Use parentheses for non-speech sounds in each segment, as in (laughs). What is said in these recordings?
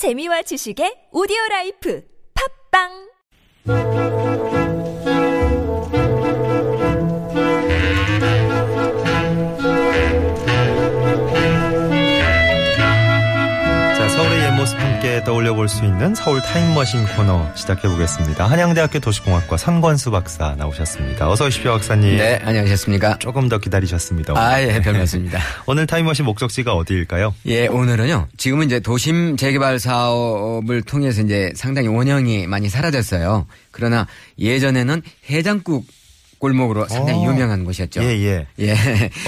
재미와 지식의 오디오 라이프. 팟빵 떠올려 볼 수 있는 서울 타임머신 코너 시작해 보겠습니다. 한양대학교 도시공학과 선권수 박사 나오셨습니다. 어서 오십시오, 박사님. 네, 안녕하셨습니까? 조금 더 기다리셨습니다. 아, 예, 별 말씀입니다. (laughs) 오늘 타임머신 목적지가 어디일까요? 예, 오늘은요. 지금은 이제 도심 재개발 사업을 통해서 이제 상당히 원형이 많이 사라졌어요. 그러나 예전에는 해장국 골목으로 상당히 어. 유명한 곳이었죠. 예, 예. 예.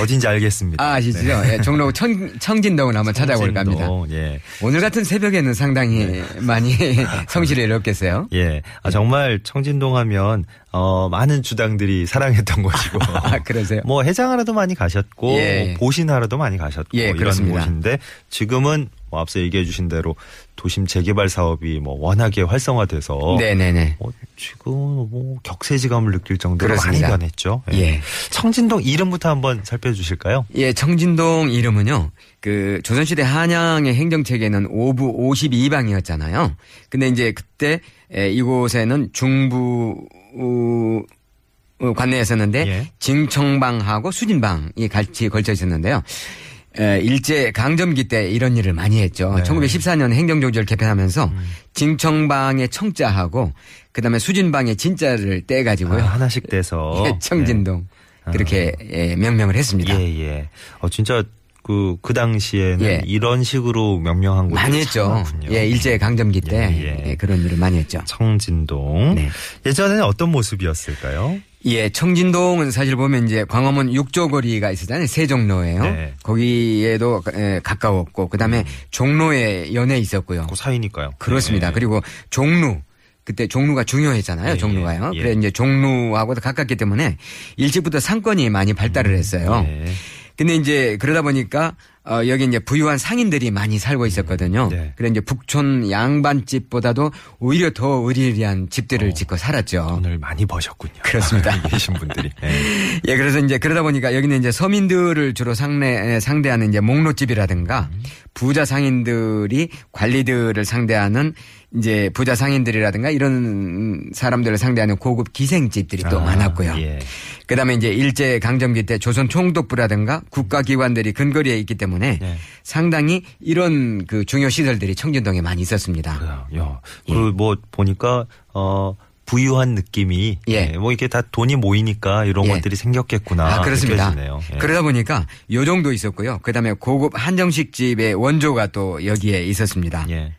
어딘지 알겠습니다. 아, 아시죠? 네. 예, 종로 청, 청진동을 한번 찾아볼까 합니다. 예. 오늘 같은 새벽에는 상당히 많이 (laughs) 성실히 이뤘겠어요. 예. 아, 정말 청진동 하면, 어, 많은 주당들이 사랑했던 (laughs) 곳이고. 아, 그러세요? 뭐 해장하러도 많이 가셨고, 예. 뭐 보신하러도 많이 가셨고, 예, 이런 그렇습니다. 곳인데, 지금은 뭐 앞서 얘기해 주신 대로 도심 재개발 사업이 뭐 워낙에 활성화돼서. 네네네. 어, 지금 뭐 격세지감을 느낄 정도로 그렇습니다. 많이 변했죠. 예. 청진동 이름부터 한번 살펴주실까요? 예, 청진동 이름은요. 그 조선시대 한양의 행정체계는 5부 52방이었잖아요. 근데 이제 그때 에, 이곳에는 중부 어, 어, 관내였었는데 예. 징청방하고 수진방이 같이 걸쳐 있었는데요. 에, 일제 강점기 때 이런 일을 많이 했죠. 네. 1914년 행정조지를 개편하면서 음. 징청방의 청자하고 그다음에 수진방의 진자를 떼 가지고요. 아, 하나씩 떼서. (laughs) 예, 청진동 그렇게 예, 명명을 했습니다. 예, 예. 어, 진짜 그, 그 당시에는 예. 이런 식으로 명명한 곳이 많이 했죠. 예, 일제 강점기 때 예, 예. 예, 그런 일을 많이 했죠. 청진동. 네. 예전에는 어떤 모습이었을까요? 예, 청진동은 사실 보면 이제 광화문 육조거리가 있었잖아요. 세종로에요. 네. 거기에도 에, 가까웠고 그다음에 종로에 연에 있었고요. 그 사이니까요. 그렇습니다. 네. 그리고 종루 그때 종루가 중요했잖아요. 예, 종루가요. 예, 예. 그래 이제 종루하고도 가깝기 때문에 일찍부터 상권이 많이 발달을 했어요. 예. 근데 이제 그러다 보니까 어 여기 이제 부유한 상인들이 많이 살고 있었거든요. 네. 그래 이제 북촌 양반집보다도 오히려 더 의리의리한 집들을 어. 짓고 살았죠. 돈을 많이 버셨군요. 그렇습니다. (laughs) 계신 분들이. 예. (laughs) 예, 그래서 이제 그러다 보니까 여기는 이제 서민들을 주로 상내, 상대하는 이제 목로집이라든가 부자 상인들이 관리들을 상대하는 이제 부자 상인들이라든가 이런 사람들을 상대하는 고급 기생집들이 또 아, 많았고요. 예. 그다음에 이제 일제 강점기 때 조선 총독부라든가 국가기관들이 근거리에 있기 때문에 네. 상당히 이런 그 중요 시설들이 청진동에 많이 있었습니다. 그래요. 야. 그리고 뭐 보니까 어 부유한 느낌이 예. 예, 뭐 이렇게 다 돈이 모이니까 이런 예. 것들이 생겼겠구나. 아, 그렇습니다. 느껴지네요. 예. 그러다 보니까 요 정도 있었고요. 그다음에 고급 한정식 집의 원조가 또 여기에 있었습니다. 예.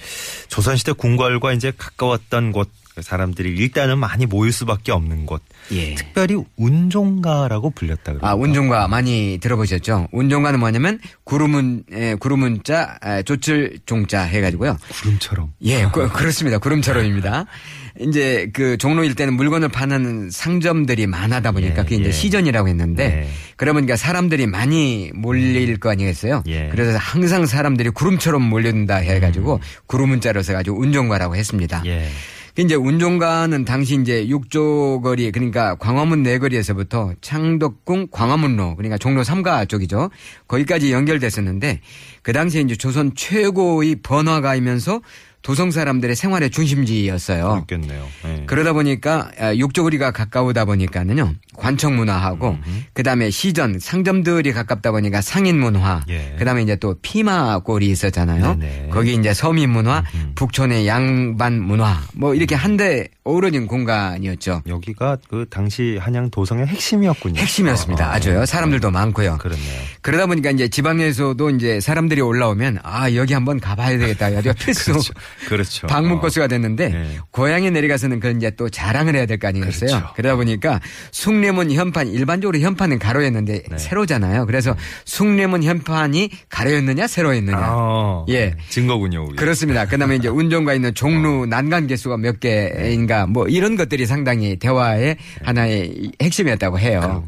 예. 음. 조선시대 궁궐과 이제 가까웠던 곳그 사람들이 일단은 많이 모일 수밖에 없는 곳. 예. 특별히 운종가라고 불렸다 그래요. 아, 운종가 많이 들어보셨죠? 운종가는 뭐냐면 구름은 에, 구름은자 에, 조칠 종자 해 가지고요. 구름처럼. 예, 그, 그렇습니다. 구름처럼입니다. (laughs) 이제 그 종로 일대는 물건을 파는 상점들이 많아다 보니까 예, 그게 이제 예. 시전이라고 했는데 네. 그러니까 사람들이 많이 몰릴 거 아니겠어요? 예. 그래서 항상 사람들이 구름처럼 몰린다 해가지고 구름은자로 써가지고 운종가라고 했습니다. 음. 예. 그 이제 운종가는 당시 이제 육조 거리 그러니까 광화문 내거리에서부터 창덕궁 광화문로 그러니까 종로 3가 쪽이죠. 거기까지 연결됐었는데 그 당시에 이제 조선 최고의 번화가이면서 도성 사람들의 생활의 중심지였어요. 그렇겠네요. 예. 그러다 보니까 아, 육조거리가 가까우다 보니까는요 관청 문화하고 그다음에 시전 상점들이 가깝다 보니까 상인 문화 예. 그다음에 이제 또 피마골이 있었잖아요 네네. 거기 이제 서민 문화 북촌의 양반 문화 뭐 이렇게 한데 어우러진 공간이었죠 여기가 그 당시 한양 도성의 핵심이었군요. 핵심이었습니다 아, 아주요 사람들도 많고요 그렇네요. 그러다 보니까 이제 지방에서도 이제 사람들이 올라오면 아 여기 한번 가봐야 되겠다 여기가 필수 그렇죠. 그렇죠. 방문 어. 코스가 됐는데 네. 고향에 내려가서는 그 이제 또 자랑을 해야 될 거 아니겠어요. 그렇죠. 그러다 보니까 숭례 문 현판 일반적으로 현판은 가로였는데 네. 세로잖아요. 그래서 숭례문 현판이 가로였느냐 세로였느냐. 아, 예. 증거군요. 그게. 그렇습니다. 그다음에 이제 운전가 있는 종로 난간 개수가 몇 개인가 뭐 이런 것들이 상당히 대화의 하나의 핵심이었다고 해요. 그렇군요.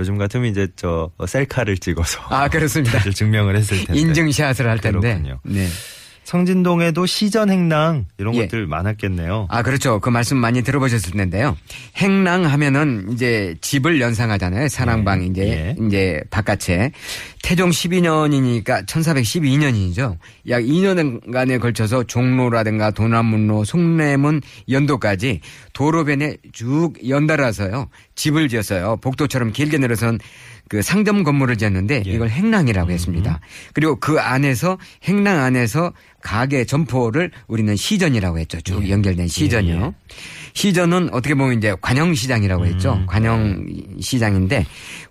요즘 같으면 이제 저 셀카를 찍어서 아 그렇습니다. 증명을 했을 텐데. 인증샷을 할 텐데. 그렇군요. 네. 성진동에도 시전 행랑 이런 예. 것들 많았겠네요. 아, 그렇죠. 그 말씀 많이 들어보셨을 텐데요. 행랑 하면은 이제 집을 연상하잖아요. 사랑방 예. 이제 예. 이제 바깥에 태종 12년이니까 1412년이죠. 약 2년간에 걸쳐서 종로라든가 도남문로, 송내문, 연도까지 도로변에 쭉 연달아서요. 집을 지었어요. 복도처럼 길게 내려선 그 상점 건물을 지었는데 예. 이걸 행랑이라고 했습니다. 그리고 그 안에서 행랑 안에서 가게 점포를 우리는 시전이라고 했죠. 쭉 연결된 시전이요. 예. 시전은 어떻게 보면 이제 관영시장이라고 했죠. 음. 관영시장인데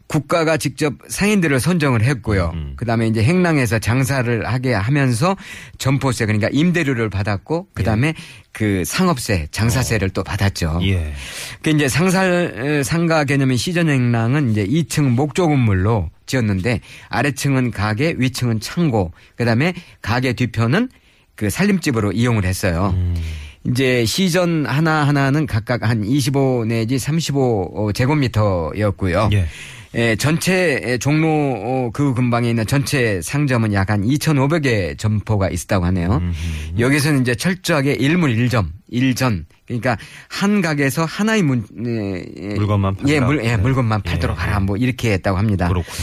국가가 직접 상인들을 선정을 했고요. 음. 그다음에 이제 행랑에서 장사를 하게 하면서 점포세 그러니까 임대료를 받았고 그다음에 그 상업세, 장사세를 또 받았죠. 예. 그 이제 상살 상가 개념의 시전 행랑은 이제 2층 목조 건물로 지었는데 아래층은 가게, 위층은 창고, 그다음에 가게 뒤편은 그 살림집으로 이용을 했어요. 음. 이제 시전 하나 하나는 각각 한 25 내지 35 제곱미터였고요. 예. 예, 전체 종로 어, 그 근방에 있는 전체 상점은 약 한 2,500개 점포가 있었다고 하네요. 여기서는 이제 철저하게 일물 일점, 일전. 그러니까 한 가게에서 하나의 문, 예, 예, 물건만 예, 팔라. 물, 예, 네. 물건만 팔도록 예. 하라. 뭐 이렇게 했다고 합니다. 그렇군요.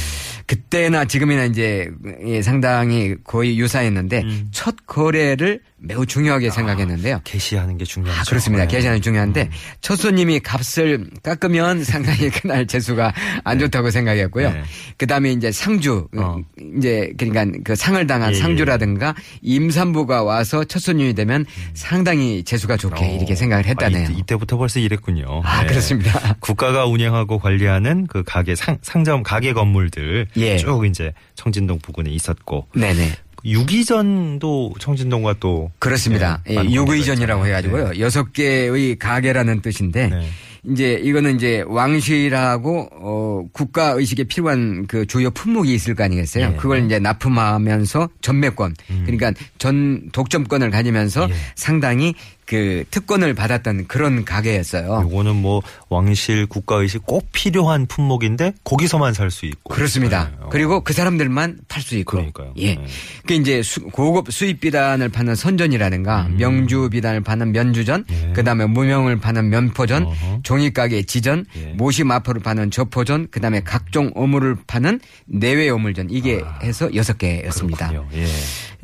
그때나 지금이나 이제 예, 상당히 거의 유사했는데 음. 첫 거래를 매우 중요하게 생각했는데요. 게시하는 게 중요하죠. 아, 그렇습니다. 네. 계산은 중요한데 첫 손님이 값을 깎으면 (laughs) 상당히 그날 재수가 안 좋다고 생각했고요. 네. 그다음에 이제 상주 어. 이제 그러니까 그 상을 당한 예, 예. 상주라든가 임산부가 와서 첫 손님이 되면 상당히 재수가 좋게 어. 이렇게 생각을 했다네요. 아, 이때, 이때부터 벌써 이랬군요. 아, 네. 그렇습니다. 국가가 운영하고 관리하는 그 가게 상, 상점 가게 건물들 예. 쭉 이제 청진동 부근에 있었고 네네. 유기전도 청진동과 또 그렇습니다. 네, 예, 유구이전이라고 관계가 해가지고요. 있잖아요. 여섯 개의 가게라는 뜻인데 네. 이제 이거는 이제 왕실하고 어 국가 의식에 필요한 그 주요 품목이 있을 거 아니겠어요. 예. 그걸 이제 납품하면서 전매권, 그러니까 전 독점권을 가지면서 음. 예. 상당히 그 특권을 받았던 그런 가게였어요. 요거는 뭐 왕실 국가의식 꼭 필요한 품목인데 거기서만 살 수 있고 그렇습니다. 네. 어. 그리고 그 사람들만 팔 수 있고. 그러니까요. 예. 네. 그 이제 수- 고급 수입 비단을 파는 선전이라든가 명주 비단을 파는 면주전, 음. 예. 그다음에 무명을 파는 면포전, 어허. 종이 가게 지전, 예. 모시 마포를 파는 저포전, 그다음에 각종 어물을 파는 내외 어물전 이게 해서 여섯 개였습니다. 아. 예.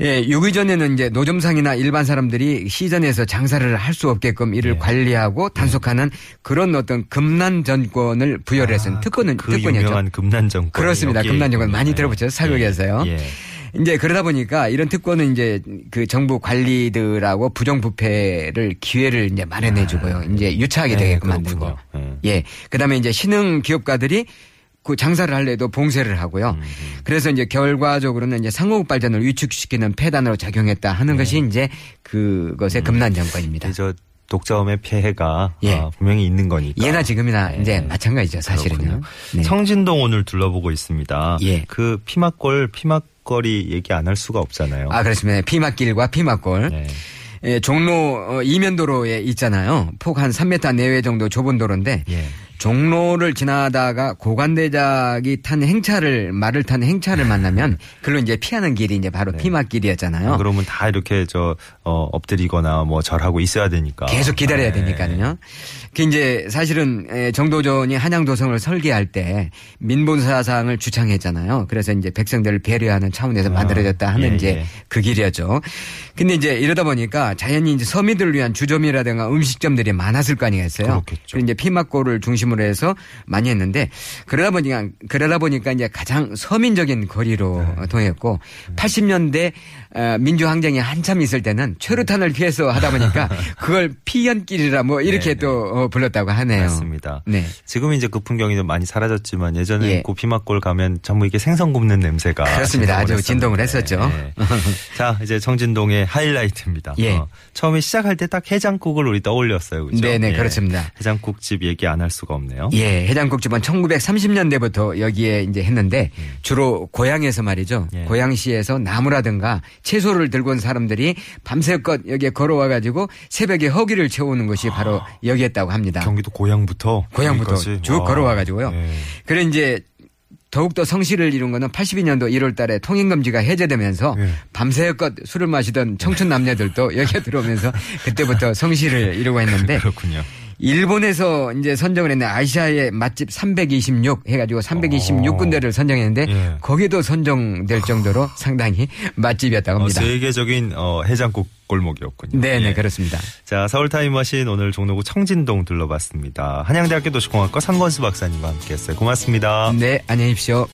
예, 유기전에는 이제 노점상이나 일반 사람들이 시전에서 장사를 할 수 없게끔 이를 예. 관리하고 단속하는 그런 어떤 금난 전권을 부여를 했은 아, 특권은 그, 그 특권이었죠. 유명한 금난 정권 그렇습니다. 금난 정권 많이 들어보셨죠? 사극에서요. 예. 이제 그러다 보니까 이런 특권은 이제 그 정부 관리들하고 부정부패를 기회를 이제 마련해 주고요. 이제 유착하게 네, 되게끔 만들고. 그렇군요. 예. 그다음에 이제 신흥 기업가들이 그 장사를 할래도 봉쇄를 하고요. 음, 그래서 이제 결과적으로는 이제 상호국 발전을 위축시키는 폐단으로 작용했다 하는 네. 것이 이제 음. 그것의 금난 정권입니다. 저 독자음의 폐해가 예. 아, 분명히 있는 거니까. 예나 지금이나 네. 이제 마찬가지죠, 사실은요. 네. 청진동 오늘 둘러보고 있습니다. 예. 그 피막골 피막거리 얘기 안 할 수가 없잖아요. 아, 그렇습니다. 피막길과 피막골. 네. 예, 종로 어, 이면도로에 있잖아요. 폭 한 3m 내외 정도 좁은 도로인데 예. 종로를 지나다가 고관대작이 탄 행차를 말을 탄 행차를 만나면 글로 이제 피하는 길이 이제 바로 피막길이었잖아요. 안 그러면 다 이렇게 저 어, 엎드리거나 뭐 절하고 있어야 되니까. 계속 기다려야 네. 되니까요. 그 이제 사실은 에, 정도전이 한양도성을 설계할 때 민본사상을 주창했잖아요. 그래서 이제 백성들을 배려하는 차원에서 만들어졌다 하는 예, 이제 예. 그 길이었죠. 근데 이제 이러다 보니까 자연히 이제 서민들을 위한 주점이라든가 음식점들이 많았을 거 아니겠어요. 그렇겠죠. 그리고 이제 피막골을 중심으로 해서 많이 했는데 그러다 보니까 그러다 보니까 이제 가장 서민적인 거리로 네. 통했고 80년대 어, 민주항쟁이 한참 있을 때는 최루탄을 피해서 하다 보니까 (laughs) 그걸 피연길이라 뭐 이렇게 네, 네. 또 어, 불렀다고 하네요. 맞습니다. 네. 지금 이제 그 풍경이 좀 많이 사라졌지만 예전에 예. 그 피막골 가면 전부 이게 생선 굽는 냄새가 그렇습니다. 아주 진동을. 했었죠. 네. (laughs) 자 이제 청진동의 하이라이트입니다. 예. 어, 처음에 시작할 때 딱 해장국을 우리 떠올렸어요. 그죠? 네네, 예. 그렇습니다. 해장국집 얘기 안 할 수가 없네요. 예, 해장국집은 1930년대부터 여기에 이제 했는데 주로 고향에서 말이죠. 예. 고향시에서 나무라든가 채소를 들고 온 사람들이 밤 새껏 여기에 걸어와 가지고 새벽에 허기를 채우는 것이 바로 여기였다고 합니다. 경기도 고향부터 고향부터 여기까지? 쭉 와. 걸어와 가지고요. 예. 그래 이제 더욱더 성실을 이룬 거는 82년도 1월 달에 통행금지가 해제되면서 예. 밤새껏 술을 마시던 청춘 남녀들도 (laughs) 여기에 들어오면서 그때부터 성실을 이루고 했는데 그렇군요. 일본에서 이제 선정을 했는데 아시아의 맛집 326 해가지고 326군데를 선정했는데 예. 거기도 선정될 정도로 상당히 (laughs) 맛집이었다고 어, 합니다. 세계적인 어, 해장국 골목이었군요. 네네 예. 그렇습니다. 자, 서울 타임머신 오늘 종로구 청진동 둘러봤습니다. 한양대학교 도시공학과 상건수 박사님과 함께했어요. 고맙습니다. 네 안녕히 계십시오.